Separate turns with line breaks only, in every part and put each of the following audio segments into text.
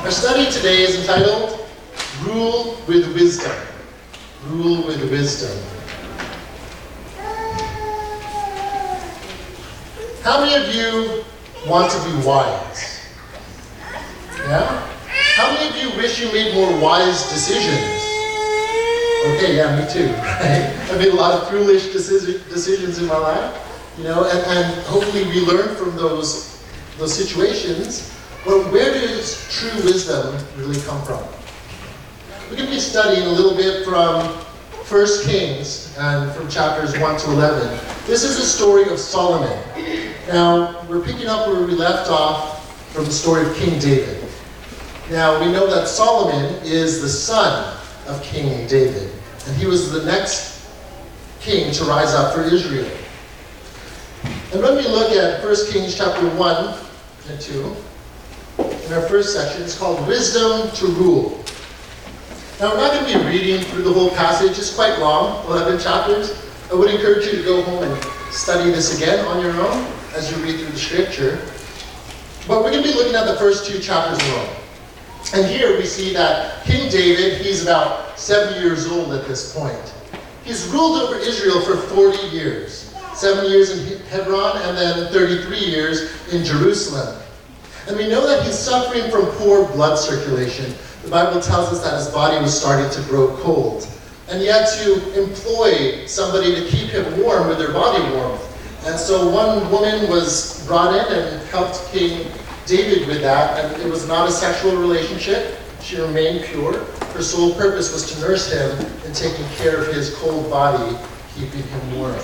Our study today is entitled Rule with Wisdom. Rule with Wisdom. How many of you want to be wise? Yeah? How many of you wish you made more wise decisions? Okay, yeah, me too. Right? I've made a lot of foolish decision, decisions in my life, you know, and, and hopefully we learn from those those situations. But where does true wisdom really come from? We're going to be studying a little bit from 1 Kings and from chapters 1 to 11. This is a story of Solomon. Now, we're picking up where we left off from the story of King David. Now, we know that Solomon is the son of King David, and he was the next king to rise up for Israel. And when we look at 1 Kings chapter 1 and 2, in our first session. it's called Wisdom to Rule. Now, we're not going to be reading through the whole passage, it's quite long 11 chapters. I would encourage you to go home and study this again on your own as you read through the scripture. But we're going to be looking at the first two chapters alone. And here we see that King David, he's about 70 years old at this point. He's ruled over Israel for 40 years. Seven years in Hebron and then 33 years in Jerusalem. And we know that he's suffering from poor blood circulation. The Bible tells us that his body was starting to grow cold. And he had to employ somebody to keep him warm with their body warmth. And so one woman was brought in and helped King David with that, and it was not a sexual relationship. She remained pure. Her sole purpose was to nurse him and taking care of his cold body, keeping him warm.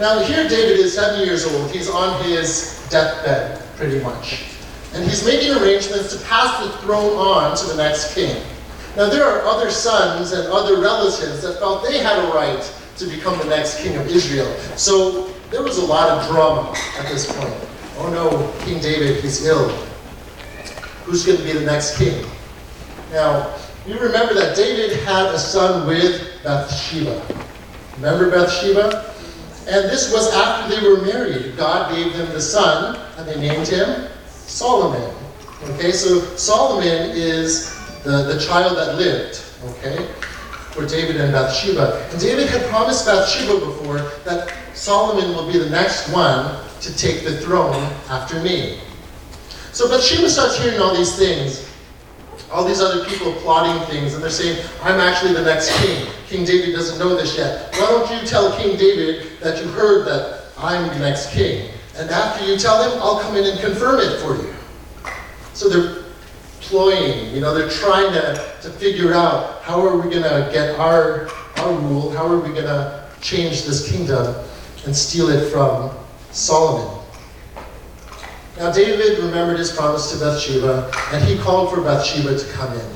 Now, here David is seven years old. He's on his deathbed, pretty much. And he's making arrangements to pass the throne on to the next king. Now, there are other sons and other relatives that felt they had a right to become the next king of Israel. So, there was a lot of drama at this point. Oh no, King David, he's ill. Who's going to be the next king? Now, you remember that David had a son with Bathsheba. Remember Bathsheba? And this was after they were married. God gave them the son, and they named him Solomon. Okay, so Solomon is the, the child that lived, okay, for David and Bathsheba. And David had promised Bathsheba before that Solomon will be the next one to take the throne after me. So Bathsheba starts hearing all these things, all these other people plotting things, and they're saying, I'm actually the next king. King David doesn't know this yet. Why don't you tell King David that you heard that I'm the next king? And after you tell him, I'll come in and confirm it for you. So they're ploying, you know, they're trying to, to figure out how are we going to get our, our rule, how are we going to change this kingdom and steal it from Solomon. Now David remembered his promise to Bathsheba, and he called for Bathsheba to come in.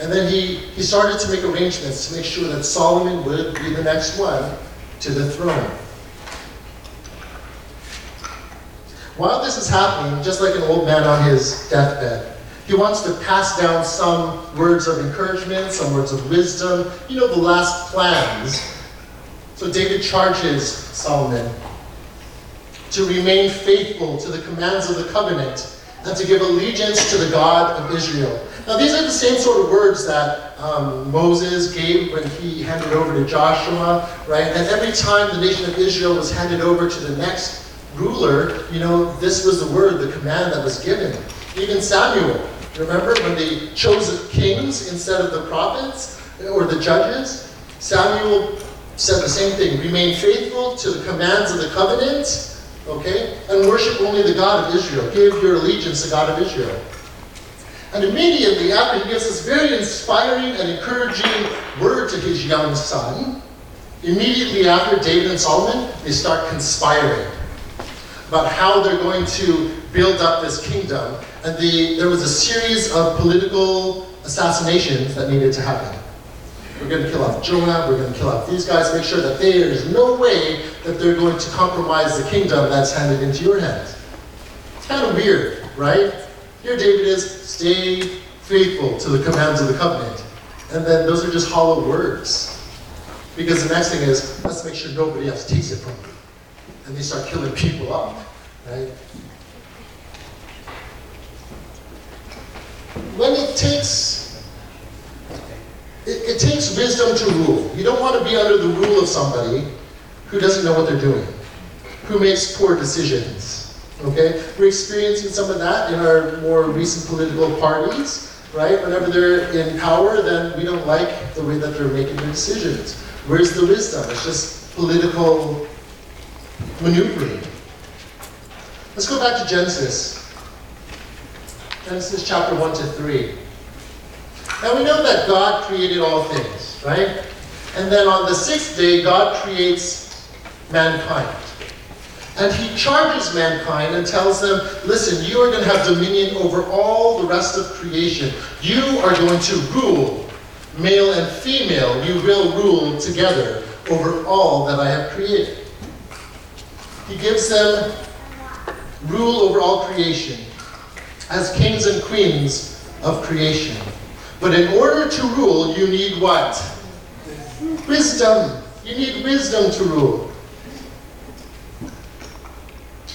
And then he, he started to make arrangements to make sure that Solomon would be the next one to the throne. While this is happening, just like an old man on his deathbed, he wants to pass down some words of encouragement, some words of wisdom, you know, the last plans. So David charges Solomon to remain faithful to the commands of the covenant and to give allegiance to the God of Israel. Now, these are the same sort of words that um, Moses gave when he handed over to Joshua, right? And every time the nation of Israel was handed over to the next ruler, you know, this was the word, the command that was given. Even Samuel, remember when they chose kings instead of the prophets or the judges? Samuel said the same thing remain faithful to the commands of the covenant Okay? And worship only the God of Israel. Give your allegiance to God of Israel. And immediately after he gives this very inspiring and encouraging word to his young son, immediately after David and Solomon, they start conspiring about how they're going to build up this kingdom. And the, there was a series of political assassinations that needed to happen. We're going to kill off Jonah. We're going to kill off these guys. Make sure that there is no way that they're going to compromise the kingdom that's handed into your hands. It's kind of weird, right? Here David is, stay faithful to the commands of the covenant. And then those are just hollow words. Because the next thing is, let's make sure nobody else takes it from you. And they start killing people off, right? when it takes it, it takes wisdom to rule. You don't want to be under the rule of somebody who doesn't know what they're doing, who makes poor decisions. Okay? We're experiencing some of that in our more recent political parties, right? Whenever they're in power, then we don't like the way that they're making their decisions. Where's the wisdom? It's just political maneuvering. Let's go back to Genesis. Genesis chapter 1 to 3. Now we know that God created all things, right? And then on the sixth day, God creates mankind. And he charges mankind and tells them, listen, you are going to have dominion over all the rest of creation. You are going to rule, male and female, you will rule together over all that I have created. He gives them rule over all creation as kings and queens of creation. But in order to rule, you need what? Wisdom. You need wisdom to rule.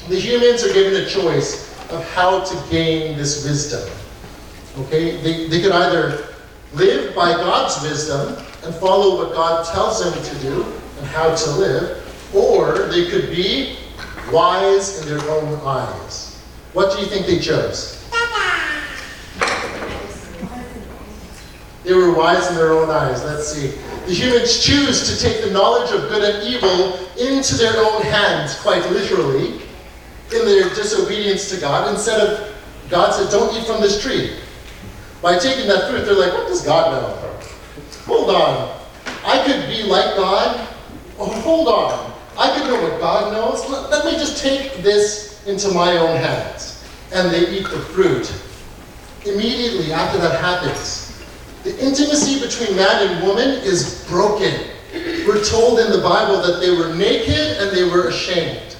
The humans are given a choice of how to gain this wisdom. Okay? They, they could either live by God's wisdom and follow what God tells them to do and how to live, or they could be wise in their own eyes. What do you think they chose? They were wise in their own eyes. Let's see. The humans choose to take the knowledge of good and evil into their own hands, quite literally, in their disobedience to God, instead of God said, Don't eat from this tree. By taking that fruit, they're like, What does God know? Hold on. I could be like God. Oh, hold on. I could know what God knows. Let, let me just take this into my own hands. And they eat the fruit. Immediately after that happens, the intimacy between man and woman is broken. We're told in the Bible that they were naked and they were ashamed.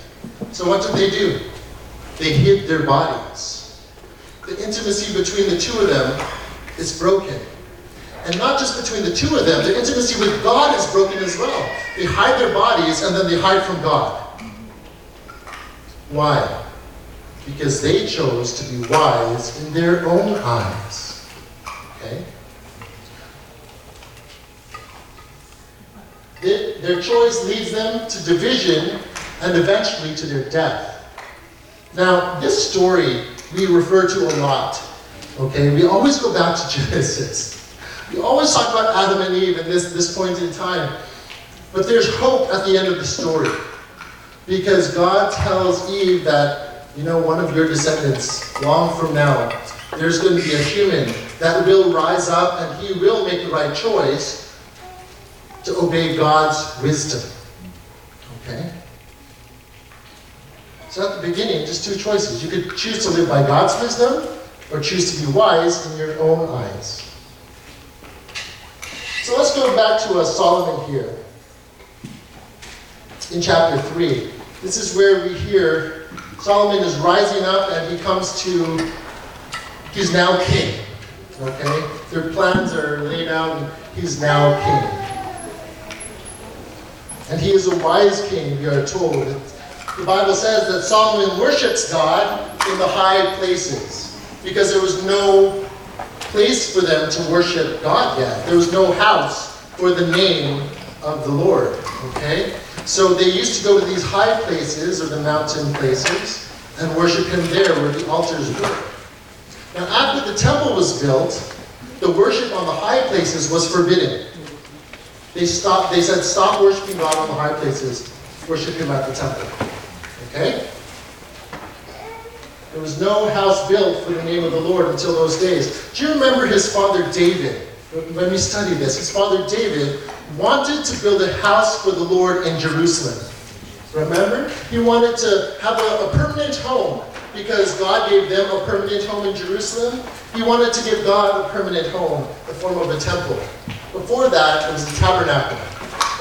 So what did they do? They hid their bodies. The intimacy between the two of them is broken. And not just between the two of them, the intimacy with God is broken as well. They hide their bodies and then they hide from God. Why? Because they chose to be wise in their own eyes. Okay? Their choice leads them to division and eventually to their death. Now, this story we refer to a lot. Okay, we always go back to Genesis. We always talk about Adam and Eve at this, this point in time. But there's hope at the end of the story. Because God tells Eve that, you know, one of your descendants, long from now, there's going to be a human that will rise up and he will make the right choice to obey God's wisdom. Okay? So at the beginning, just two choices. You could choose to live by God's wisdom or choose to be wise in your own eyes. So let's go back to uh, Solomon here in chapter 3. This is where we hear Solomon is rising up and he comes to, he's now king. Okay? Their plans are laid out and he's now king. And he is a wise king, we are told. The Bible says that Solomon worships God in the high places because there was no place for them to worship God yet. There was no house for the name of the Lord. Okay? So they used to go to these high places or the mountain places and worship him there where the altars were. Now, after the temple was built, the worship on the high places was forbidden. They stopped, they said, stop worshiping God on the high places, worship him at the temple. Okay? There was no house built for the name of the Lord until those days. Do you remember his father David? When we study this, his father David wanted to build a house for the Lord in Jerusalem. Remember? He wanted to have a, a permanent home because God gave them a permanent home in Jerusalem. He wanted to give God a permanent home, the form of a temple. Before that, it was the tabernacle,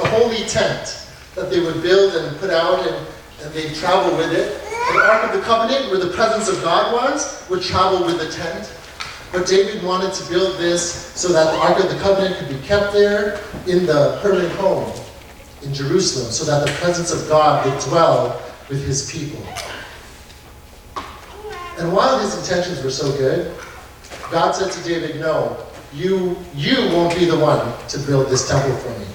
a holy tent that they would build and put out, and, and they'd travel with it. The Ark of the Covenant, where the presence of God was, would travel with the tent. But David wanted to build this so that the Ark of the Covenant could be kept there in the permanent home in Jerusalem, so that the presence of God would dwell with his people. And while his intentions were so good, God said to David, No, you, you won't be the one to build this temple for me.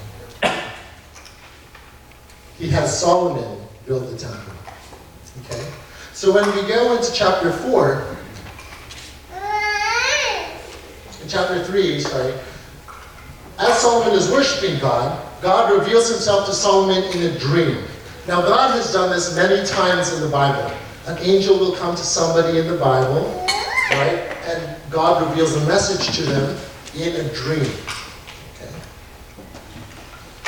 He has Solomon build the temple. Okay? So when we go into chapter 4, in chapter 3, sorry, as Solomon is worshiping God, God reveals himself to Solomon in a dream. Now, God has done this many times in the Bible. An angel will come to somebody in the Bible, right? And God reveals a message to them in a dream. Okay?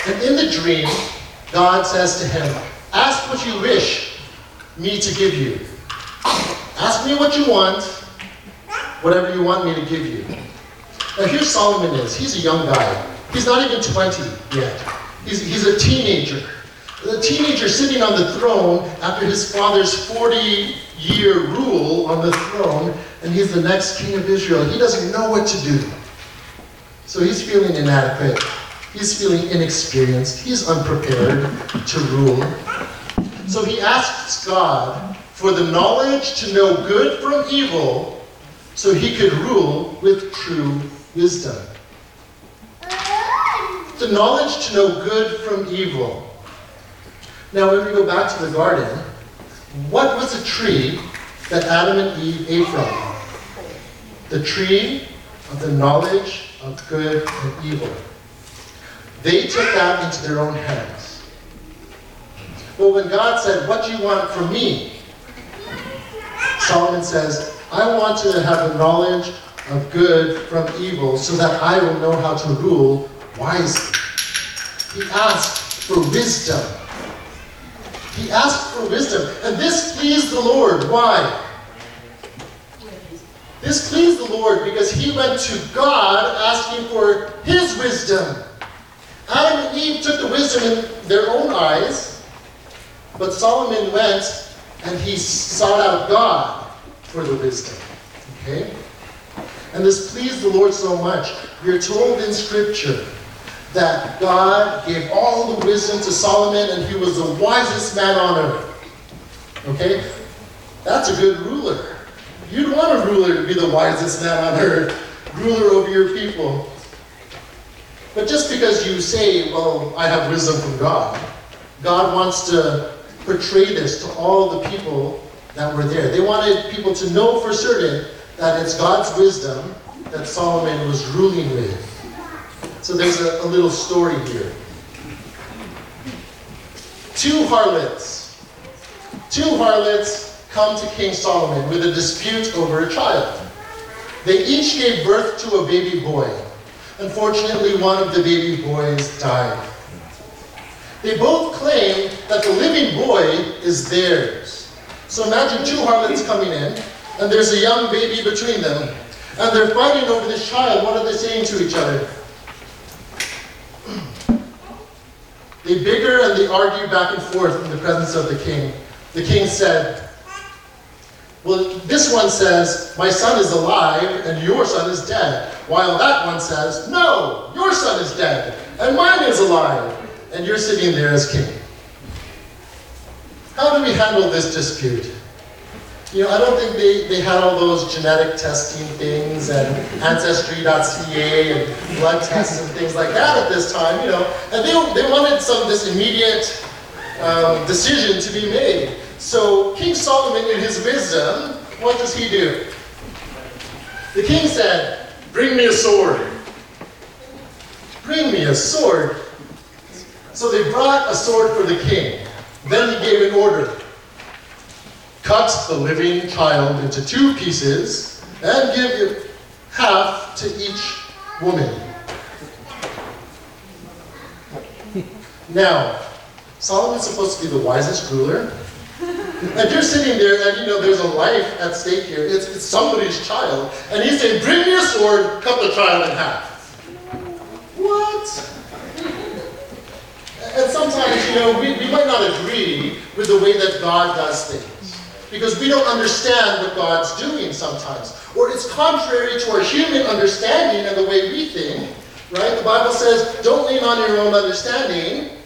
And in the dream, God says to him, Ask what you wish me to give you. Ask me what you want, whatever you want me to give you. Now, here Solomon is. He's a young guy. He's not even 20 yet. He's, he's a teenager. A teenager sitting on the throne after his father's 40 year rule on the throne, and he's the next king of Israel. He doesn't know what to do. So he's feeling inadequate. He's feeling inexperienced. He's unprepared to rule. So he asks God for the knowledge to know good from evil so he could rule with true wisdom. The knowledge to know good from evil. Now, when we go back to the garden, what was the tree that Adam and Eve ate from? The tree of the knowledge of good and evil. They took that into their own hands. But when God said, What do you want from me? Solomon says, I want to have the knowledge of good from evil so that I will know how to rule wisely. He asked for wisdom. He asked for wisdom. And this pleased the Lord. Why? This pleased the Lord because he went to God asking for his wisdom. Adam and Eve took the wisdom in their own eyes, but Solomon went and he sought out God for the wisdom. Okay? And this pleased the Lord so much. We're told in Scripture that God gave all the wisdom to Solomon and he was the wisest man on earth. Okay? That's a good ruler. You'd want a ruler to be the wisest man on earth, ruler over your people. But just because you say, well, I have wisdom from God, God wants to portray this to all the people that were there. They wanted people to know for certain that it's God's wisdom that Solomon was ruling with. So there's a, a little story here. Two harlots. Two harlots come to King Solomon with a dispute over a child. They each gave birth to a baby boy. Unfortunately, one of the baby boys died. They both claim that the living boy is theirs. So imagine two harlots coming in, and there's a young baby between them, and they're fighting over this child. What are they saying to each other? They bicker and they argue back and forth in the presence of the king. The king said, Well, this one says, My son is alive and your son is dead. While that one says, No, your son is dead and mine is alive. And you're sitting there as king. How do we handle this dispute? You know, I don't think they, they had all those genetic testing things and ancestry.ca and blood tests and things like that at this time, you know. And they, they wanted some this immediate um, decision to be made. So King Solomon, in his wisdom, what does he do? The king said, Bring me a sword. Bring me a sword. So they brought a sword for the king. Then he gave an order cut the living child into two pieces and give half to each woman. Now, Solomon's supposed to be the wisest ruler. And you're sitting there and you know there's a life at stake here. It's, it's somebody's child. And he's saying, bring me a sword, cut the child in half. What? And sometimes, you know, we, we might not agree with the way that God does things because we don't understand what God's doing sometimes. Or it's contrary to our human understanding and the way we think, right? The Bible says, don't lean on your own understanding,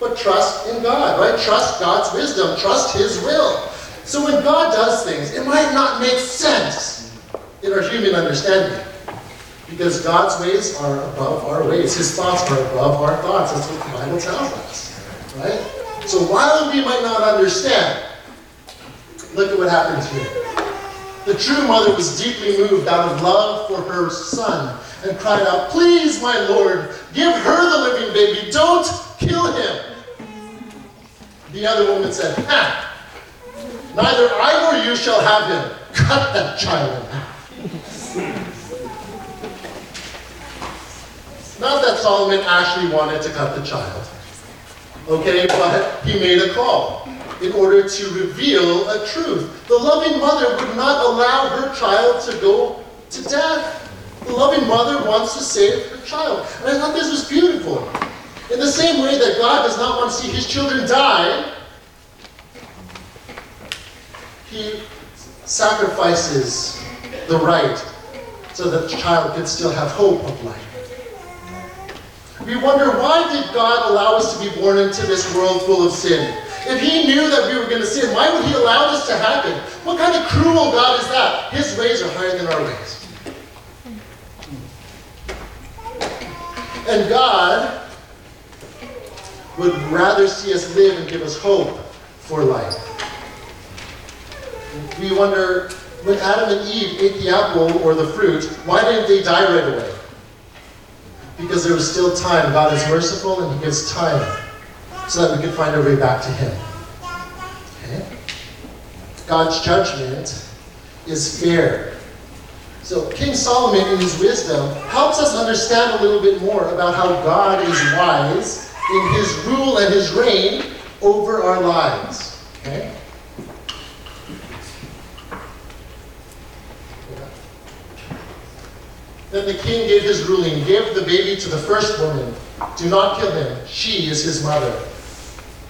but trust in God, right? Trust God's wisdom, trust His will. So when God does things, it might not make sense. in our human understanding. Because God's ways are above our ways. His thoughts are above our thoughts. That's what the Bible tells us. Right? So while we might not understand, look at what happens here. The true mother was deeply moved out of love for her son and cried out, Please, my Lord, give her the living baby. Don't kill him. The other woman said, Ha! Neither I nor you shall have him. Cut that child in half. Not that Solomon actually wanted to cut the child. Okay, but he made a call in order to reveal a truth. The loving mother would not allow her child to go to death. The loving mother wants to save her child. And I thought this was beautiful. In the same way that God does not want to see his children die, he sacrifices the right so that the child could still have hope of life. We wonder why did God allow us to be born into this world full of sin? If he knew that we were going to sin, why would he allow this to happen? What kind of cruel God is that? His ways are higher than our ways. And God would rather see us live and give us hope for life. We wonder when Adam and Eve ate the apple or the fruit, why didn't they die right away? Because there was still time. God is merciful and He gives time so that we can find our way back to Him. Okay? God's judgment is fair. So King Solomon, in his wisdom, helps us understand a little bit more about how God is wise in his rule and his reign over our lives. Okay? Then the king gave his ruling Give the baby to the first woman. Do not kill him. She is his mother.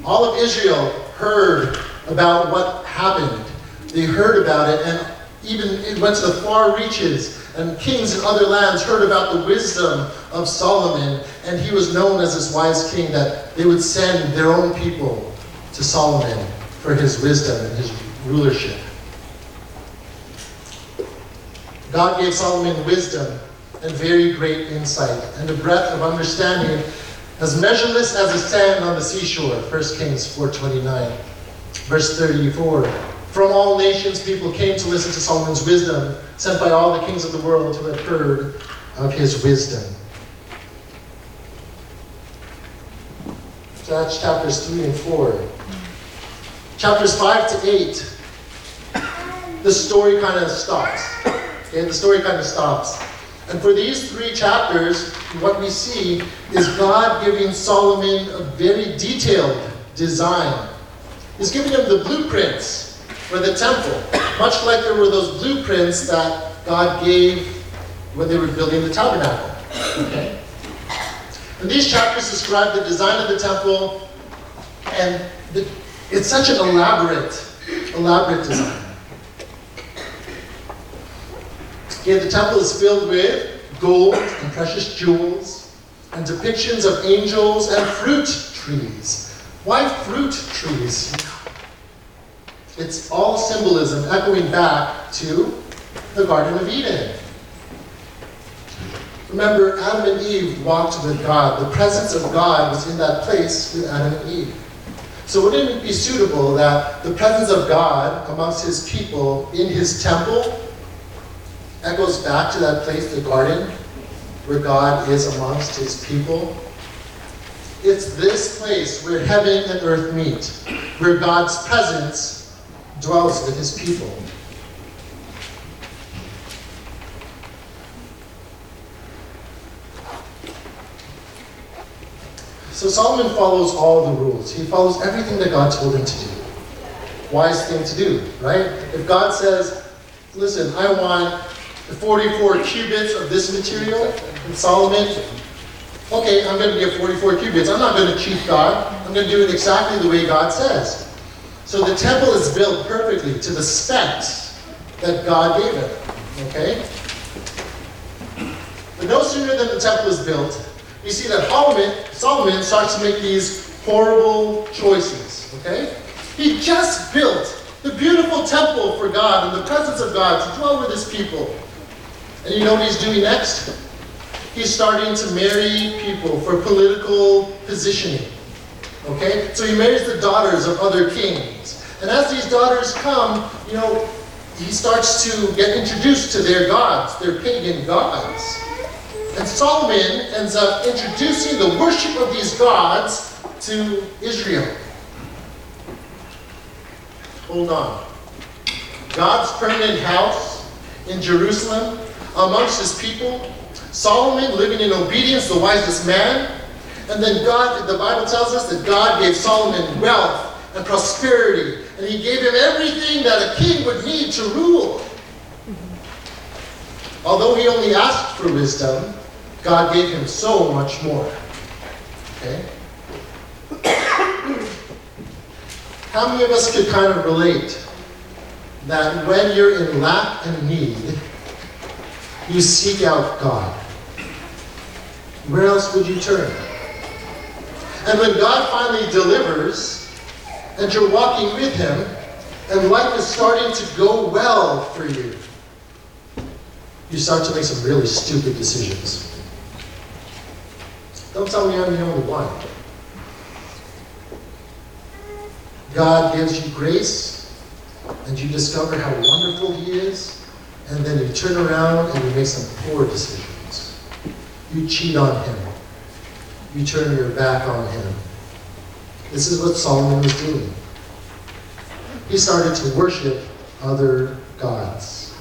All of Israel heard about what happened. They heard about it, and even it went to the far reaches. And kings in other lands heard about the wisdom of Solomon, and he was known as this wise king that they would send their own people to Solomon for his wisdom and his rulership. God gave Solomon wisdom and very great insight, and a breadth of understanding as measureless as the sand on the seashore. 1 Kings 4.29. Verse 34. From all nations people came to listen to Solomon's wisdom, sent by all the kings of the world who had heard of his wisdom. That's chapters 3 and 4. Chapters 5 to 8, the story kind of stops. Okay, the story kind of stops. And for these three chapters, what we see is God giving Solomon a very detailed design. He's giving him the blueprints for the temple, much like there were those blueprints that God gave when they were building the tabernacle. Okay? And these chapters describe the design of the temple, and the, it's such an elaborate, elaborate design. Okay, the temple is filled with gold and precious jewels, and depictions of angels and fruit trees. Why fruit trees? It's all symbolism echoing back to the Garden of Eden. Remember, Adam and Eve walked with God. The presence of God was in that place with Adam and Eve. So wouldn't it be suitable that the presence of God amongst his people in his temple echoes back to that place, the garden, where God is amongst his people? It's this place where heaven and earth meet, where God's presence dwells with his people. So Solomon follows all the rules. He follows everything that God told him to do. Wise thing to do, right? If God says, listen, I want the 44 cubits of this material, and Solomon, okay, I'm going to give 44 cubits. I'm not going to cheat God. I'm going to do it exactly the way God says. So the temple is built perfectly to the specs that God gave it. Okay? But no sooner than the temple is built, you see that Solomon, Solomon starts to make these horrible choices. Okay? He just built the beautiful temple for God and the presence of God to dwell with his people. And you know what he's doing next? He's starting to marry people for political positioning. Okay? So he marries the daughters of other kings. And as these daughters come, you know, he starts to get introduced to their gods, their pagan gods. And Solomon ends up introducing the worship of these gods to Israel. Hold on. God's permanent house in Jerusalem amongst his people. Solomon living in obedience, the wisest man. And then God, the Bible tells us that God gave Solomon wealth and prosperity. And he gave him everything that a king would need to rule. Although he only asked for wisdom, God gave him so much more. Okay? How many of us could kind of relate that when you're in lack and need, you seek out God? Where else would you turn? And when God finally delivers, and you're walking with Him, and life is starting to go well for you, you start to make some really stupid decisions. Don't tell me I'm the only one. God gives you grace, and you discover how wonderful He is, and then you turn around and you make some poor decisions. You cheat on Him. You turn your back on Him. This is what Solomon was doing. He started to worship other gods.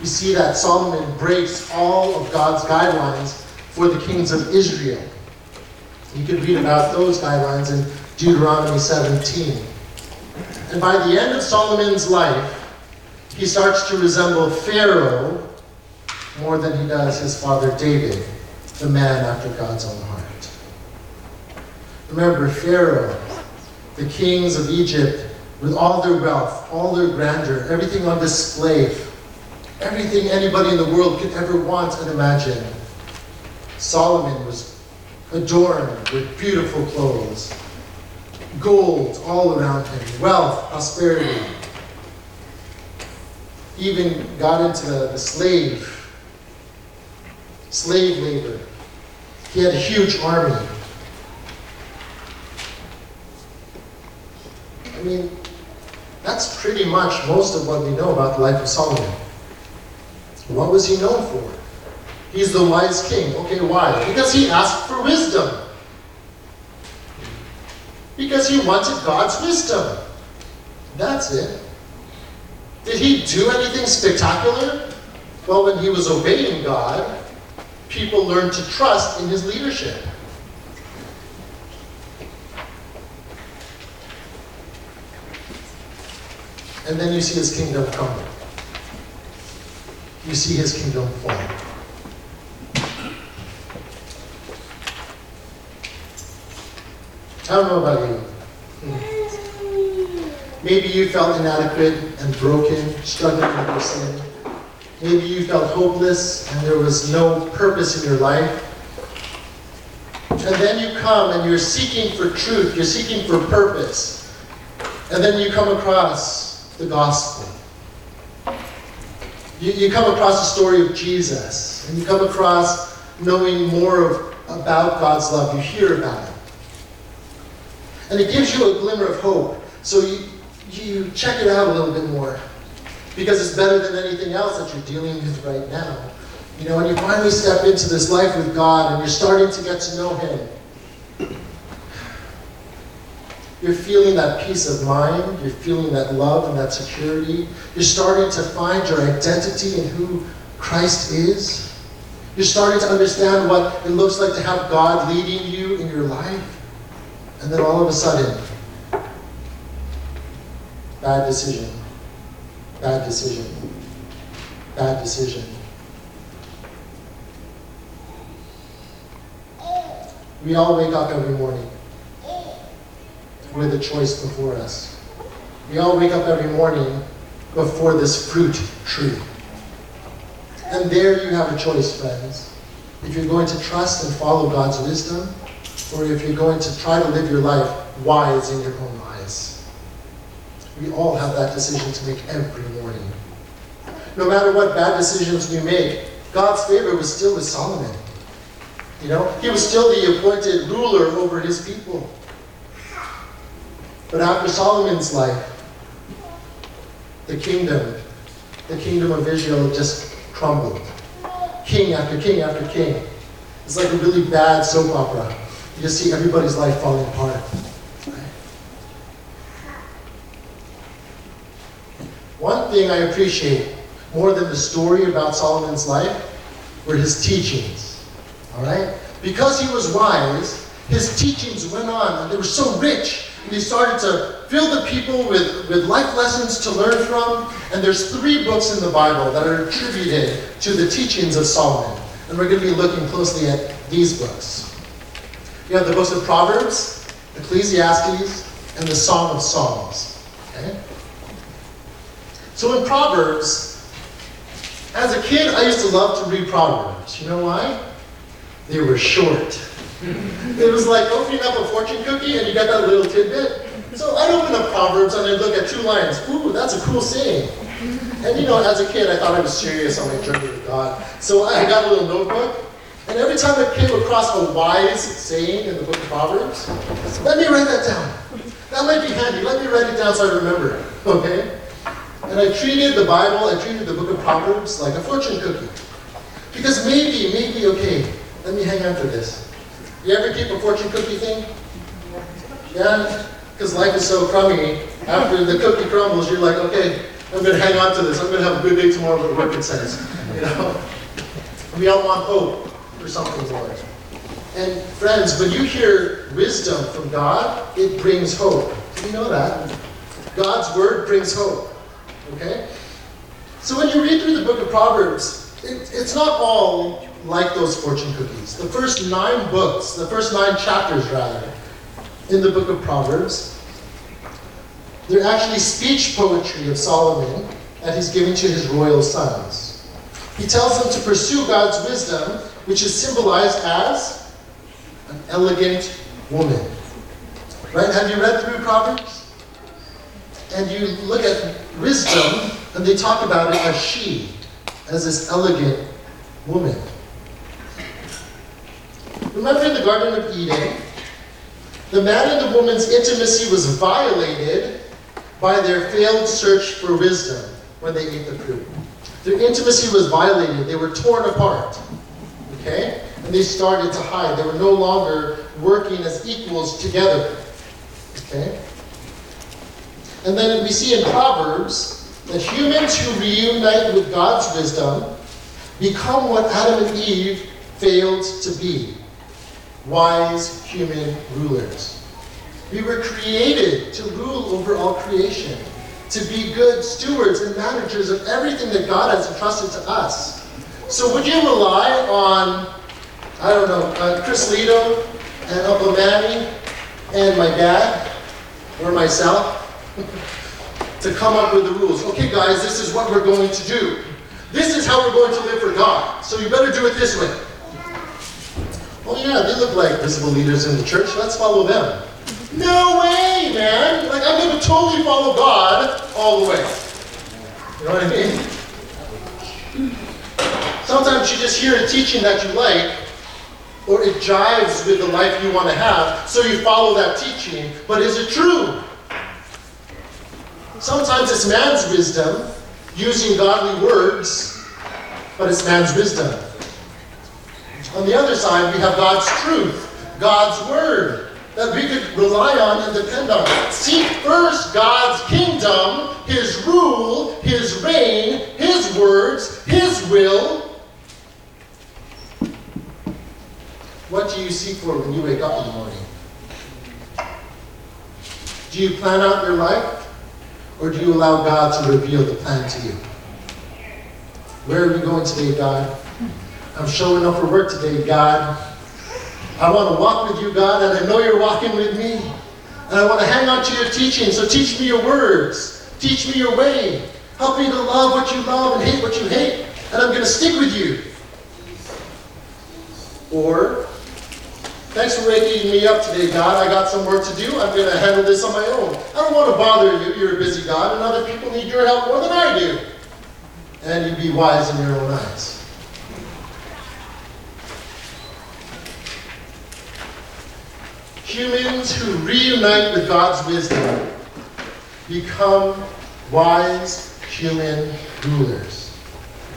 You see that Solomon breaks all of God's guidelines for the kings of Israel. You can read about those guidelines in Deuteronomy 17. And by the end of Solomon's life, he starts to resemble Pharaoh more than he does his father David, the man after God's own heart. Remember, Pharaoh, the kings of Egypt, with all their wealth, all their grandeur, everything on display, everything anybody in the world could ever want and imagine. Solomon was adorned with beautiful clothes, gold all around him, wealth, prosperity. Even got into the, the slave, slave labor. He had a huge army. I mean, that's pretty much most of what we know about the life of Solomon. What was he known for? He's the wise king. Okay, why? Because he asked for wisdom. Because he wanted God's wisdom. That's it. Did he do anything spectacular? Well, when he was obeying God, people learned to trust in his leadership. And then you see his kingdom come. You see his kingdom fall. I don't know about you. Maybe you felt inadequate and broken, struggling with your sin. Maybe you felt hopeless and there was no purpose in your life. And then you come and you're seeking for truth, you're seeking for purpose. And then you come across the gospel. You, you come across the story of Jesus, and you come across knowing more of, about God's love. You hear about it. And it gives you a glimmer of hope. So you, you check it out a little bit more. Because it's better than anything else that you're dealing with right now. You know, and you finally step into this life with God and you're starting to get to know Him. You're feeling that peace of mind. You're feeling that love and that security. You're starting to find your identity in who Christ is. You're starting to understand what it looks like to have God leading you in your life. And then all of a sudden, bad decision, bad decision, bad decision. We all wake up every morning with a choice before us. We all wake up every morning before this fruit tree. And there you have a choice, friends. If you're going to trust and follow God's wisdom, or if you're going to try to live your life wise in your own eyes. We all have that decision to make every morning. no matter what bad decisions we make, God's favor was still with Solomon. You know, he was still the appointed ruler over his people. But after Solomon's life, the kingdom, the kingdom of Israel just crumbled. King after king after king. It's like a really bad soap opera. You just see everybody's life falling apart. One thing I appreciate more than the story about Solomon's life were his teachings. All right? Because he was wise, his teachings went on and they were so rich. And he started to fill the people with, with life lessons to learn from. And there's three books in the Bible that are attributed to the teachings of Solomon. And we're going to be looking closely at these books. You have the books of Proverbs, Ecclesiastes, and the Song of Songs. Okay? So in Proverbs, as a kid, I used to love to read Proverbs. You know why? They were short. it was like opening up a fortune cookie and you got that little tidbit. So I'd open up Proverbs and I'd look at two lines. Ooh, that's a cool saying. And you know, as a kid, I thought I was serious on my journey with God. So I got a little notebook. And every time I came across a wise saying in the book of Proverbs, let me write that down. That might be handy. Let me write it down so I remember it. Okay? And I treated the Bible, I treated the book of Proverbs like a fortune cookie. Because maybe, maybe, okay, let me hang on to this. You ever keep a fortune cookie thing? Yeah? Because life is so crummy. After the cookie crumbles, you're like, okay, I'm going to hang on to this. I'm going to have a good day tomorrow, what work it says. You know? We all want hope for something more. And friends, when you hear wisdom from God, it brings hope. Do you know that? God's word brings hope. Okay? So when you read through the book of Proverbs, it, it's not all like those fortune cookies. The first nine books, the first nine chapters rather, in the book of Proverbs, they're actually speech poetry of Solomon that he's giving to his royal sons. He tells them to pursue God's wisdom, which is symbolized as an elegant woman. Right? Have you read through Proverbs? And you look at wisdom, and they talk about it as she, as this elegant woman. Remember in the Garden of Eden, the man and the woman's intimacy was violated by their failed search for wisdom when they ate the fruit. Their intimacy was violated, they were torn apart. Okay? And they started to hide. They were no longer working as equals together. Okay? And then we see in Proverbs that humans who reunite with God's wisdom become what Adam and Eve failed to be wise human rulers. We were created to rule over all creation, to be good stewards and managers of everything that God has entrusted to us. So, would you rely on, I don't know, uh, Chris Lito and Uncle Manny and my dad or myself to come up with the rules? Okay, guys, this is what we're going to do. This is how we're going to live for God. So, you better do it this way. Oh yeah, they look like visible leaders in the church. Let's follow them. No way, man. Like I'm going to totally follow God all the way. You know what I mean? Sometimes you just hear a teaching that you like, or it jives with the life you want to have, so you follow that teaching. But is it true? Sometimes it's man's wisdom using godly words, but it's man's wisdom. On the other side, we have God's truth, God's word that we could rely on and depend on. Seek first God's kingdom, His rule, His reign, His words, His will. What do you seek for when you wake up in the morning? Do you plan out your life? Or do you allow God to reveal the plan to you? Where are you going today, God? I'm showing up for work today, God. I want to walk with you, God, and I know you're walking with me. And I want to hang on to your teaching. So teach me your words. Teach me your way. Help me to love what you love and hate what you hate. And I'm going to stick with you. Or, thanks for waking me up today, God. I got some work to do. I'm going to handle this on my own. I don't want to bother you. You're a busy God, and other people need your help more than I do. and you'd be wise in your own eyes. Humans who reunite with God's wisdom become wise human rulers.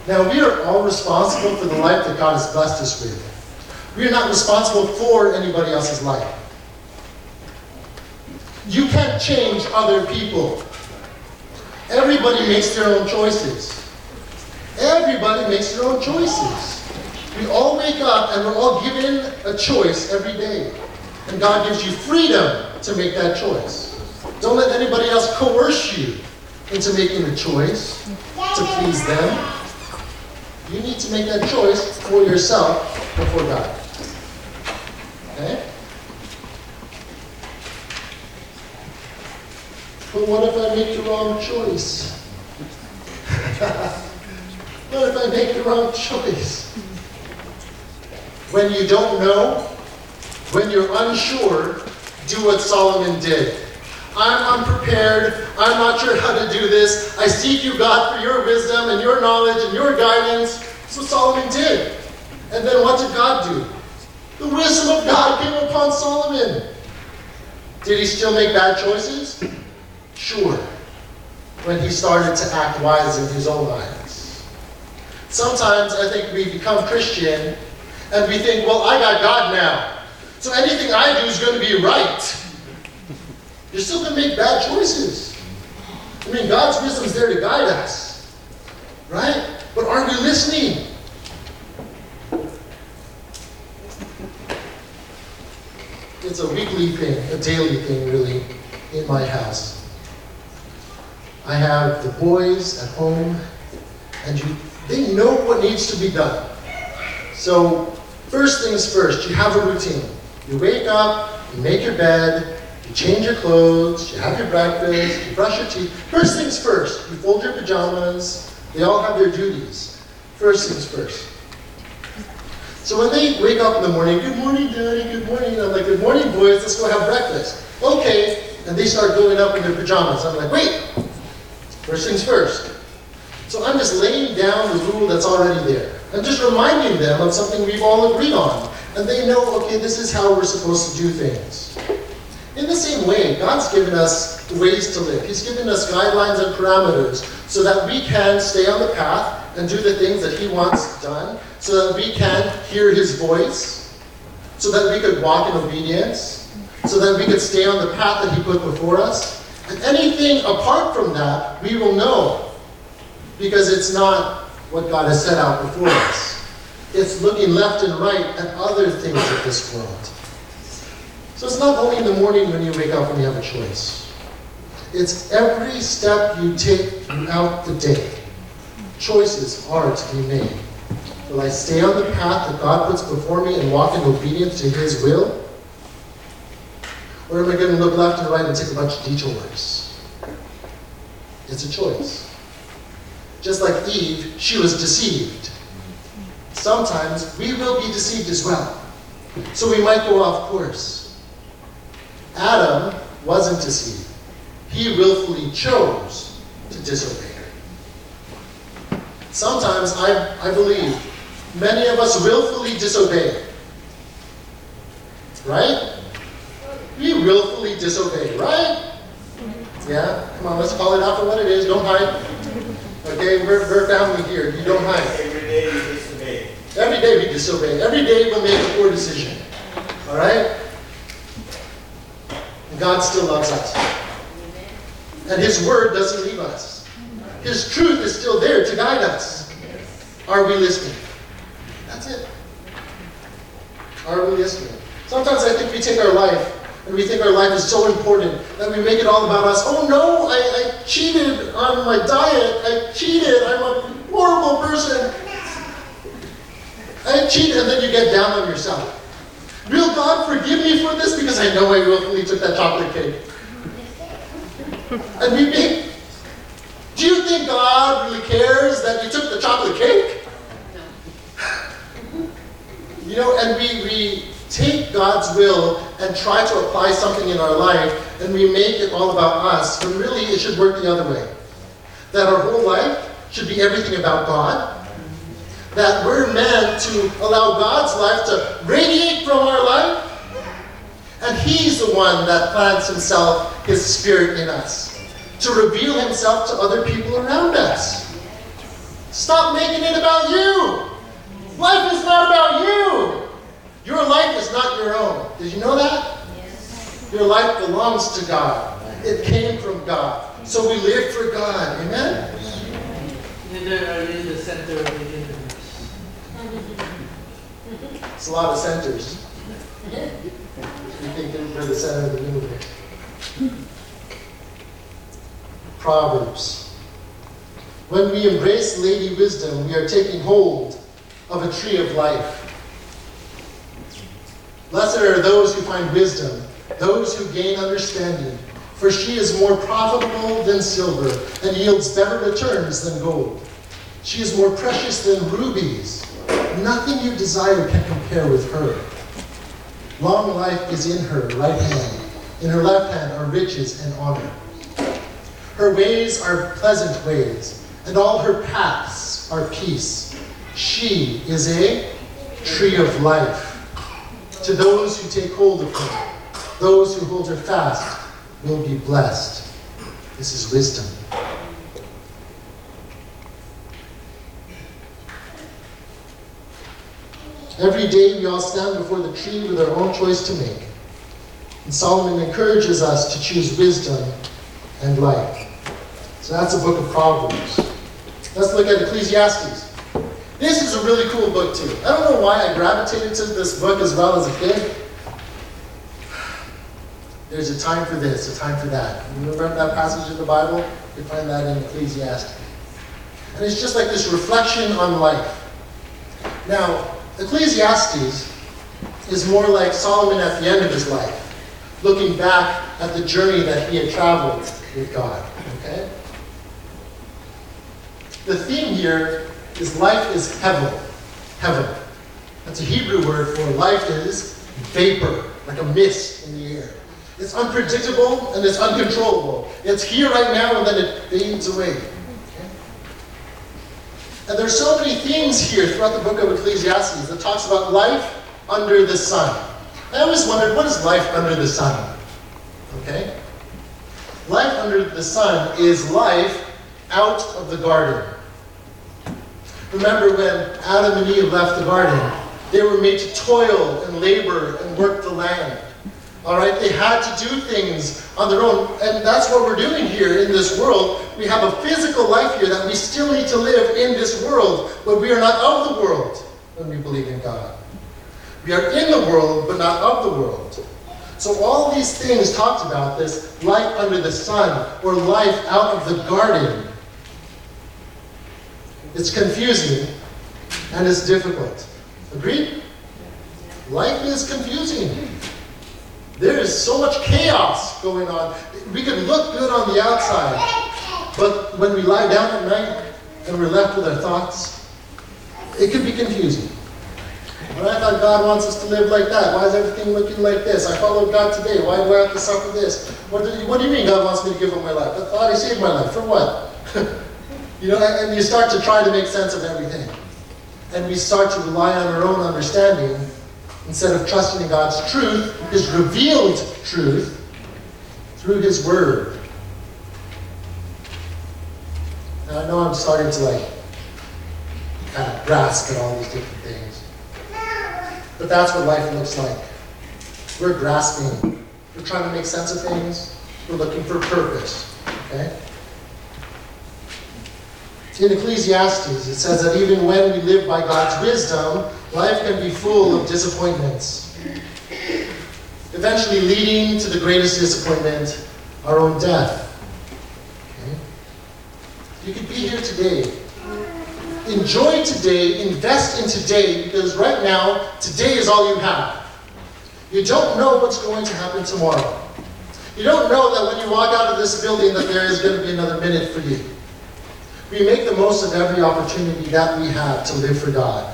Now, we are all responsible for the life that God has blessed us with. We are not responsible for anybody else's life. You can't change other people. Everybody makes their own choices. Everybody makes their own choices. We all wake up and we're all given a choice every day. And God gives you freedom to make that choice. Don't let anybody else coerce you into making a choice to please them. You need to make that choice for yourself before God. Okay? But what if I make the wrong choice? what if I make the wrong choice? When you don't know, when you're unsure, do what Solomon did. I'm unprepared. I'm not sure how to do this. I seek you, God, for your wisdom and your knowledge and your guidance. That's what Solomon did. And then what did God do? The wisdom of God came upon Solomon. Did he still make bad choices? Sure. When he started to act wise in his own eyes. Sometimes I think we become Christian and we think, well, I got God now. So anything I do is going to be right. You're still going to make bad choices. I mean, God's wisdom is there to guide us. Right? But are we listening? It's a weekly thing, a daily thing, really, in my house. I have the boys at home, and you, they know what needs to be done. So, first things first, you have a routine. You wake up, you make your bed, you change your clothes, you have your breakfast, you brush your teeth. First things first, you fold your pajamas. They all have their duties. First things first. So when they wake up in the morning, good morning, Daddy, good morning. And I'm like, good morning, boys, let's go have breakfast. Okay. And they start going up in their pajamas. I'm like, wait, first things first. So I'm just laying down the rule that's already there. I'm just reminding them of something we've all agreed on. And they know, okay, this is how we're supposed to do things. In the same way, God's given us ways to live. He's given us guidelines and parameters so that we can stay on the path and do the things that He wants done, so that we can hear His voice, so that we could walk in obedience, so that we could stay on the path that He put before us. And anything apart from that, we will know because it's not what God has set out before us. It's looking left and right at other things of this world. So it's not only in the morning when you wake up and you have a choice. It's every step you take throughout the day. Choices are to be made. Will I stay on the path that God puts before me and walk in obedience to His will? Or am I going to look left and right and take a bunch of detours? It's a choice. Just like Eve, she was deceived. Sometimes we will be deceived as well. So we might go off course. Adam wasn't deceived. He willfully chose to disobey. Sometimes I, I believe many of us willfully disobey. Right? We willfully disobey, right? Yeah? Come on, let's call it out for what it is. Don't hide. Okay, we're, we're family here. You don't hide.
Every day you disobey.
Every day we disobey. Every day we make a poor decision. All right? And God still loves us. And His Word doesn't leave us. His truth is still there to guide us. Are we listening? That's it. Are we listening? Sometimes I think we take our life and we think our life is so important that we make it all about us. Oh no, I, I cheated on my diet. I cheated. I'm a horrible person. I cheated, and then you get down on yourself. Will God forgive me for this because I know I willfully took that chocolate cake? And we make. Do you think God really cares that you took the chocolate cake? No. You know, and we, we take God's will and try to apply something in our life and we make it all about us, when really it should work the other way. That our whole life should be everything about God. That we're meant to allow God's life to radiate from our life. And He's the one that plants Himself, His Spirit in us, to reveal Himself to other people around us. Stop making it about you. Life is not about you. Your life is not your own. Did you know that? Your life belongs to God. It came from God. So we live for God. Amen?
Neither are you the center of the universe.
It's a lot of centers. You think we're the center of the universe. Proverbs. When we embrace Lady Wisdom, we are taking hold of a tree of life. Blessed are those who find wisdom, those who gain understanding, for she is more profitable than silver and yields better returns than gold. She is more precious than rubies. Nothing you desire can compare with her. Long life is in her right hand. In her left hand are riches and honor. Her ways are pleasant ways, and all her paths are peace. She is a tree of life. To those who take hold of her, those who hold her fast will be blessed. This is wisdom. Every day we all stand before the tree with our own choice to make. And Solomon encourages us to choose wisdom and life. So that's a book of Proverbs. Let's look at Ecclesiastes. This is a really cool book too. I don't know why I gravitated to this book as well as a kid. There's a time for this, a time for that. You remember that passage in the Bible? You find that in Ecclesiastes. And it's just like this reflection on life. Now, Ecclesiastes is more like Solomon at the end of his life, looking back at the journey that he had traveled with God. Okay? The theme here is life is hevel. Hevel. That's a Hebrew word for life is vapor, like a mist in the air. It's unpredictable and it's uncontrollable. It's here right now and then it fades away. Okay? And there's so many themes here throughout the book of Ecclesiastes that talks about life under the sun. I always wondered, what is life under the sun? Okay? Life under the sun is life out of the garden. Remember when Adam and Eve left the garden, they were made to toil and labor and work the land. All right, they had to do things on their own, and that's what we're doing here in this world. We have a physical life here that we still need to live in this world, but we are not of the world when we believe in God. We are in the world, but not of the world. So all these things talked about this life under the sun or life out of the garden. It's confusing and it's difficult. Agreed? Life is confusing. There is so much chaos going on. We can look good on the outside, but when we lie down at night and we're left with our thoughts, it can be confusing. But I thought God wants us to live like that. Why is everything looking like this? I followed God today. Why do I have to suffer this? What do, you, what do you mean God wants me to give up my life? I thought He saved my life. For what? you know, and you start to try to make sense of everything. And we start to rely on our own understanding instead of trusting in God's truth, His revealed truth, through His Word. Now, I know I'm starting to like kind of grasp at all these different things. But that's what life looks like. We're grasping. We're trying to make sense of things. We're looking for purpose. Okay? In Ecclesiastes, it says that even when we live by God's wisdom, life can be full of disappointments, eventually leading to the greatest disappointment, our own death. Okay? You could be here today. Enjoy today, invest in today, because right now, today is all you have. You don't know what's going to happen tomorrow. You don't know that when you walk out of this building that there is going to be another minute for you. We make the most of every opportunity that we have to live for God,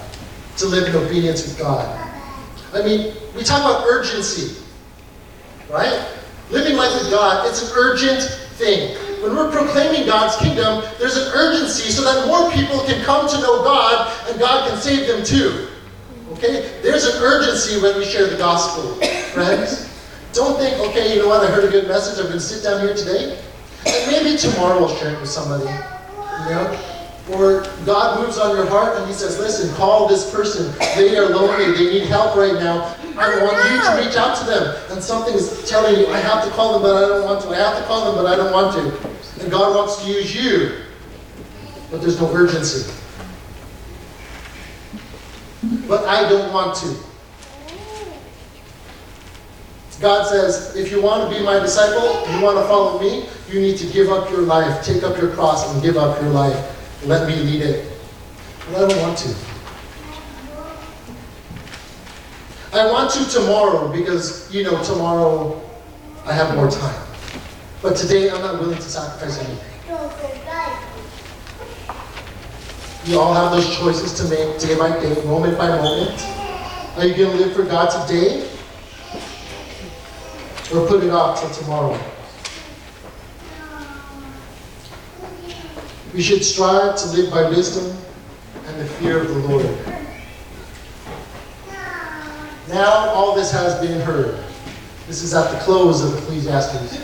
to live in obedience with God. I mean, we talk about urgency, right? Living life with God, it's an urgent thing. when we're proclaiming God's kingdom, there's an urgency so that more people can come to know God and God can save them too. Okay? There's an urgency when we share the gospel, friends. Don't think, okay, you know what, I heard a good message, I'm going to sit down here today. And maybe tomorrow I'll share it with somebody. You know? Or God moves on your heart and He says, listen, call this person. They are lonely, they need help right now. I want you to reach out to them. And something is telling you, I have to call them, but I don't want to. I have to call them, but I don't want to. And God wants to use you. But there's no urgency. But I don't want to. God says, if you want to be my disciple, you want to follow me, you need to give up your life, take up your cross, and give up your life. Let me lead it. But I don't want to. I want to tomorrow because, you know, tomorrow I have more time. But today I'm not willing to sacrifice anything. You all have those choices to make day by day, moment by moment. Are you going to live for God today? Or put it off till tomorrow? We should strive to live by wisdom and the fear of the Lord. Now all this has been heard. This is at the close of Ecclesiastes.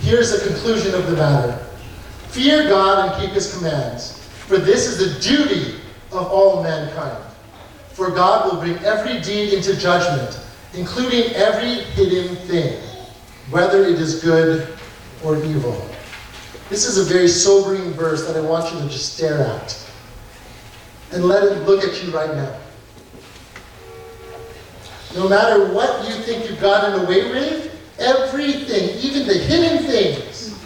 Here's the conclusion of the matter Fear God and keep his commands, for this is the duty of all mankind. For God will bring every deed into judgment, including every hidden thing, whether it is good or evil. This is a very sobering verse that I want you to just stare at. And let it look at you right now. No matter what you think you've gotten away with, everything, even the hidden things,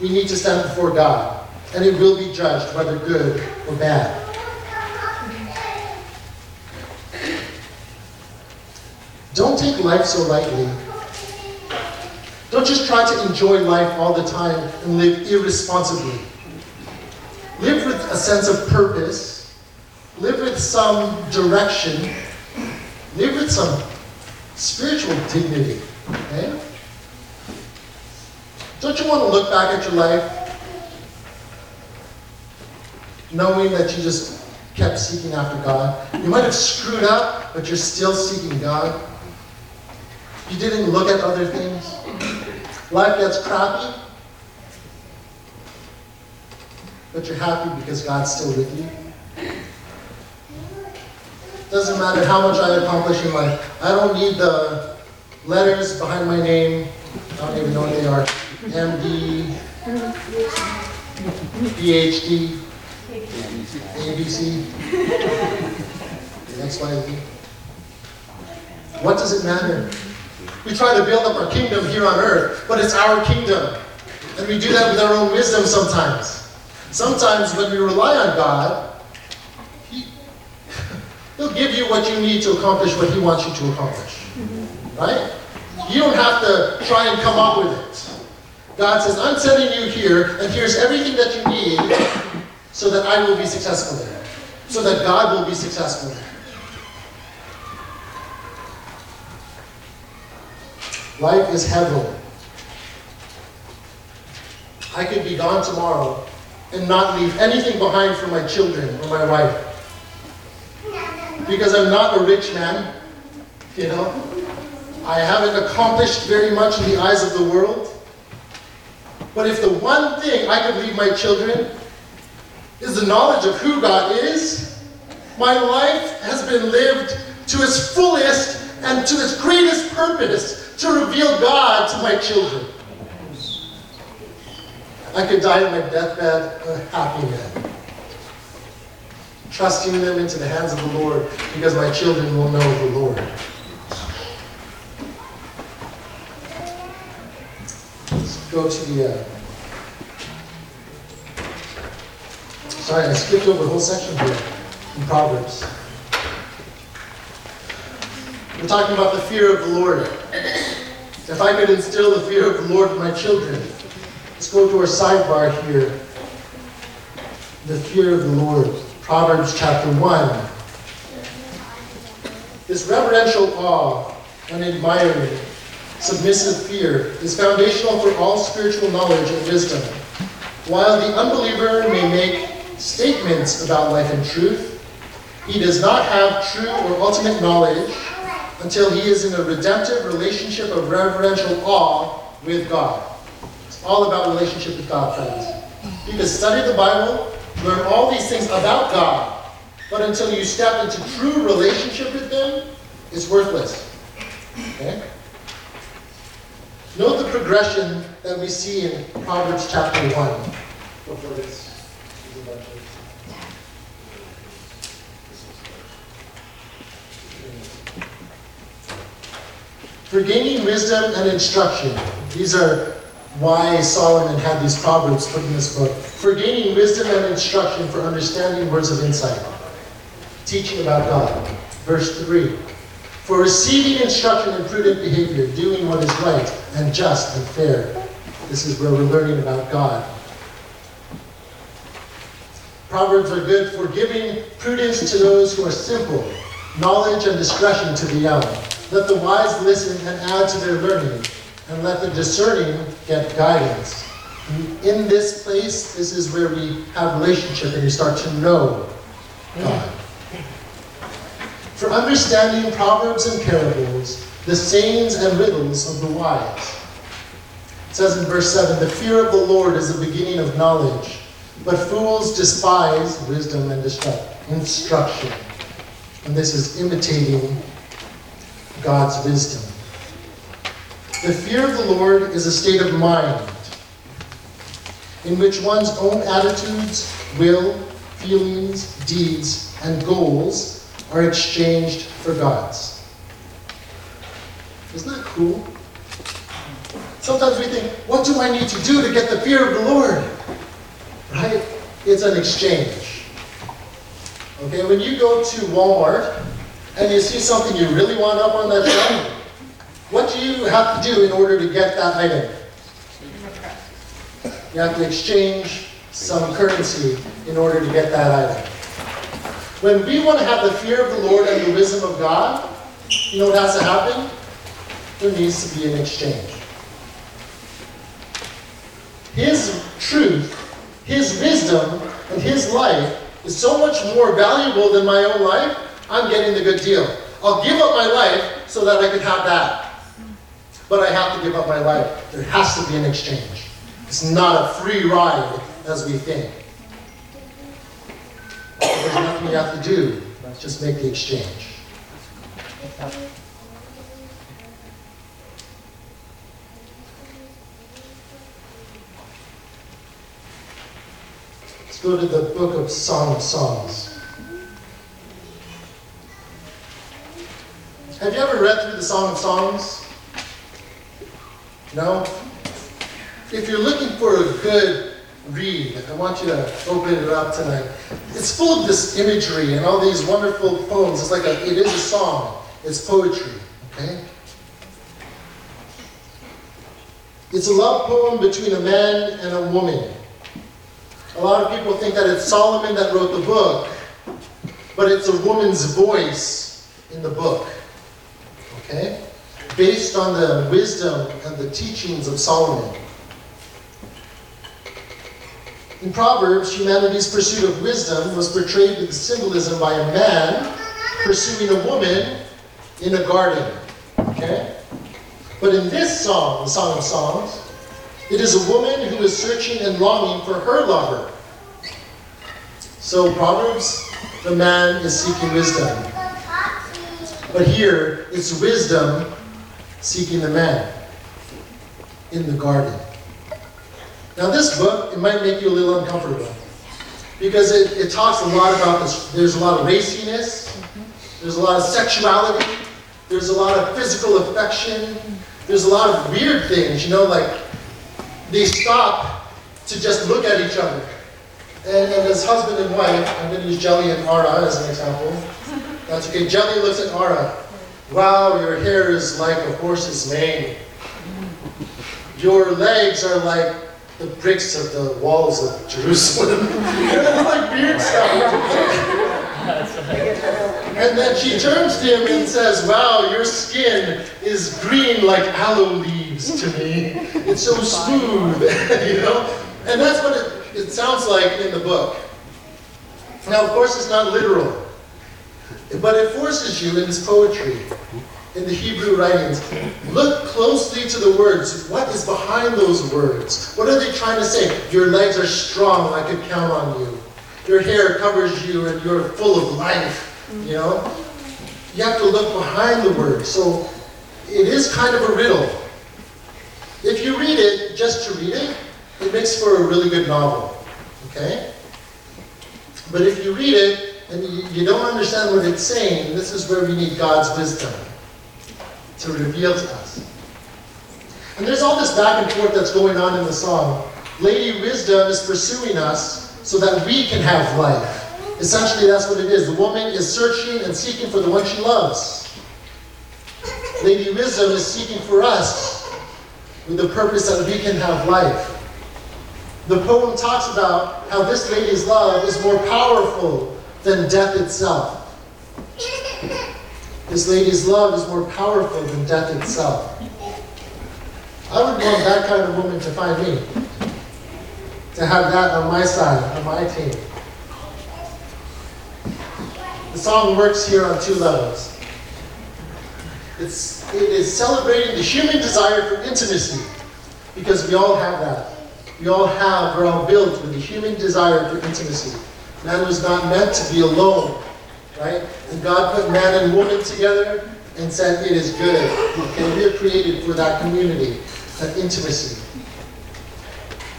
we need to stand before God. And it will be judged, whether good or bad. Don't take life so lightly. Don't just try to enjoy life all the time and live irresponsibly. Live with a sense of purpose. Live with some direction. Live with some spiritual dignity. Okay? Don't you want to look back at your life knowing that you just kept seeking after God? You might have screwed up, but you're still seeking God. You didn't look at other things. Life gets crappy, but you're happy because God's still with you. Doesn't matter how much I accomplish in life. I don't need the letters behind my name. I don't even know what they are. MD, PhD, ABC, XYZ. What does it matter? We try to build up our kingdom here on earth, but it's our kingdom. And we do that with our own wisdom sometimes. Sometimes when we rely on God, he, He'll give you what you need to accomplish what He wants you to accomplish. Right? You don't have to try and come up with it. God says, I'm sending you here, and here's everything that you need so that I will be successful there. So that God will be successful there. Life is hevel. I could be gone tomorrow and not leave anything behind for my children or my wife. Because I'm not a rich man, you know. I haven't accomplished very much in the eyes of the world. But if the one thing I could leave my children is the knowledge of who God is, my life has been lived to its fullest and to its greatest purpose to reveal God to my children. I could die on my deathbed a happy man, trusting them into the hands of the Lord because my children will know the Lord. Let's go to the. Uh, sorry, I skipped over a whole section here in Proverbs. We're talking about the fear of the Lord. If I could instill the fear of the Lord in my children, let's go to our sidebar here. The fear of the Lord. Proverbs chapter 1. This reverential awe and admiring, submissive fear is foundational for all spiritual knowledge and wisdom. While the unbeliever may make statements about life and truth, he does not have true or ultimate knowledge until he is in a redemptive relationship of reverential awe with God. It's all about relationship with God, friends. You can study the Bible, learn all these things about God, but until you step into true relationship with Him, it's worthless. Okay? Note the progression that we see in Proverbs chapter 1. Before this. is a bunch of- For gaining wisdom and instruction. These are why Solomon had these proverbs put in this book. For gaining wisdom and instruction, for understanding words of insight. Teaching about God. Verse 3. For receiving instruction in prudent behavior, doing what is right and just and fair. This is where we're learning about God. Proverbs are good for giving prudence to those who are simple, knowledge and discretion to the young. Let the wise listen and add to their learning, and let the discerning get guidance. In this place, this is where we have relationship and we start to know God. For understanding proverbs and parables, the sayings and riddles of the wise. It says in verse 7 The fear of the Lord is the beginning of knowledge, but fools despise wisdom and instruction. And this is imitating God's wisdom. The fear of the Lord is a state of mind in which one's own attitudes, will, feelings, deeds, and goals are exchanged for God's. Isn't that cool? Sometimes we think, what do I need to do to get the fear of the Lord? Right? It's an exchange. Okay, when you go to Walmart and you see something you really want up on that shelf, what do you have to do in order to get that item? You have to exchange some currency in order to get that item. When we want to have the fear of the Lord and the wisdom of God, you know what has to happen? There needs to be an exchange. His truth, His wisdom, and His life is so much more valuable than my own life, I'm getting the good deal. I'll give up my life so that I can have that. But I have to give up my life. There has to be an exchange. It's not a free ride as we think. There's nothing you have to do. Let's just make the exchange. Let's go to the book of Song of Songs. Have you ever read through the Song of Songs? No? If you're looking for a good read, I want you to open it up tonight. It's full of this imagery and all these wonderful poems. It's like a, it is a song. It's poetry, okay? It's a love poem between a man and a woman. A lot of people think that it's Solomon that wrote the book, but it's a woman's voice in the book. Okay? Based on the wisdom and the teachings of Solomon. In Proverbs, humanity's pursuit of wisdom was portrayed with symbolism by a man pursuing a woman in a garden. Okay? But in this song, the Song of Songs, it is a woman who is searching and longing for her lover. So, Proverbs, the man is seeking wisdom. But here, it's wisdom seeking the man in the garden. Now, this book, it might make you a little uncomfortable because it, it talks a lot about this. There's a lot of raciness, there's a lot of sexuality, there's a lot of physical affection, there's a lot of weird things, you know, like they stop to just look at each other. And, and as husband and wife, I'm going to use Jelly and Ara as an example. Okay. Jelly looks at Ara. Wow, your hair is like a horse's mane. Your legs are like the bricks of the walls of Jerusalem. it's like weird stuff. And then she turns to him and says, Wow, your skin is green like aloe leaves to me. It's so smooth, you know? And that's what it, it sounds like in the book. Now, of course, it's not literal, but it forces you in this poetry, in the Hebrew writings, look closely to the words. What is behind those words? What are they trying to say? Your legs are strong, I could count on you. Your hair covers you, and you're full of life. You know? You have to look behind the words. So it is kind of a riddle. If you read it just to read it, it makes for a really good novel. Okay? But if you read it and you, you don't understand what it's saying, this is where we need God's wisdom to reveal to us. And there's all this back and forth that's going on in the song. Lady Wisdom is pursuing us so that we can have life. Essentially, that's what it is. The woman is searching and seeking for the one she loves. Lady Wisdom is seeking for us with the purpose that we can have life. The poem talks about how this lady's love is more powerful than death itself. This lady's love is more powerful than death itself. I would want that kind of woman to find me. To have that on my side, on my team. The song works here on two levels. It's, it is celebrating the human desire for intimacy, because we all have that. We all have, we're all built with a human desire for intimacy. Man was not meant to be alone, right? And God put man and woman together and said it is good. Okay, we are created for that community, that intimacy.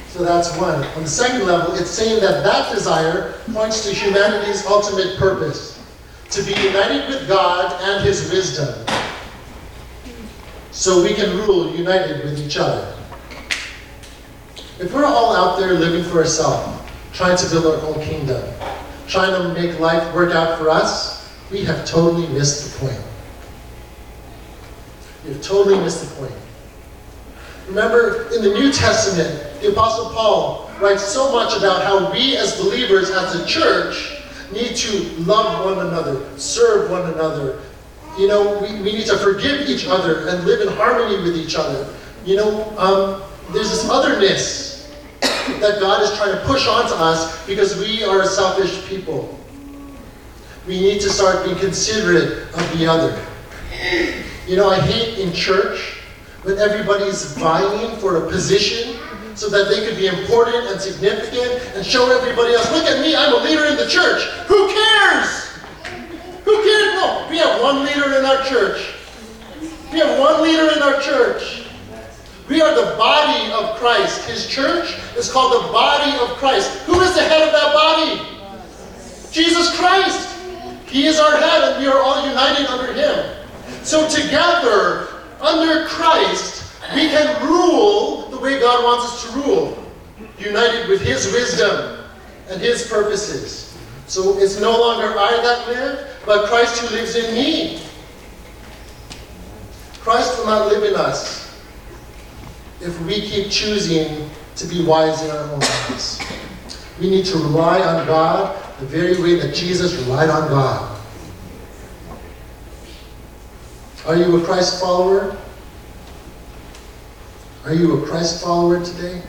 So that's one. On the second level, it's saying that that desire points to humanity's ultimate purpose to be united with God and His wisdom so we can rule united with each other. If we're all out there living for ourselves, trying to build our own kingdom, trying to make life work out for us, we have totally missed the point. We've totally missed the point. Remember, in the New Testament, the Apostle Paul writes so much about how we as believers, as a church, need to love one another, serve one another. You know, we, we need to forgive each other and live in harmony with each other. You know, um, there's this otherness that God is trying to push onto us because we are a selfish people. We need to start being considerate of the other. You know, I hate in church when everybody's vying for a position so that they could be important and significant and show everybody else, look at me, I'm a leader in the church. Who cares? Who cares? No, we have one leader in our church. We have one leader in our church. We are the body of Christ. His church is called the body of Christ. Who is the head of that body? Jesus Christ. He is our head, and we are all united under Him. So, together, under Christ, we can rule the way God wants us to rule, united with His wisdom and His purposes. So, it's no longer I that live, but Christ who lives in me. Christ will not live in us if we keep choosing to be wise in our own eyes. We need to rely on God the very way that Jesus relied on God. Are you a Christ follower? Are you a Christ follower today?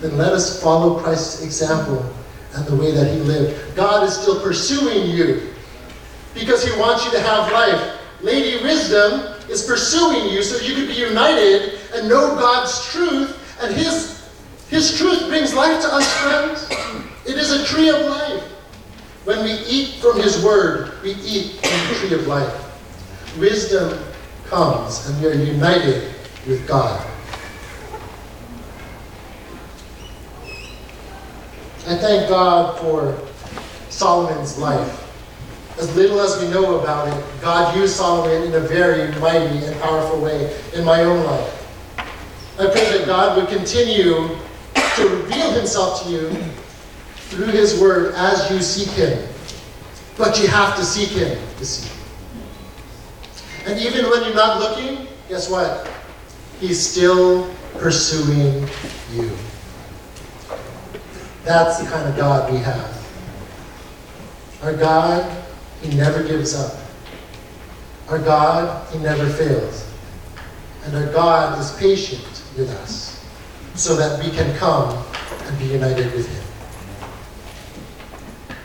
Then let us follow Christ's example and the way that he lived. God is still pursuing you because he wants you to have life. Lady Wisdom is pursuing you so you could be united and know God's truth, and his, his truth brings life to us, friends. It is a tree of life. When we eat from his word, we eat from the tree of life. Wisdom comes, and we are united with God. I thank God for Solomon's life. As little as we know about it, God used Solomon in a very mighty and powerful way in my own life. I pray that God would continue to reveal himself to you through his word as you seek him. But you have to seek him to see. And even when you're not looking, guess what? He's still pursuing you. That's the kind of God we have. Our God, He never gives up. Our God, He never fails. And our God is patient with us so that we can come and be united with Him.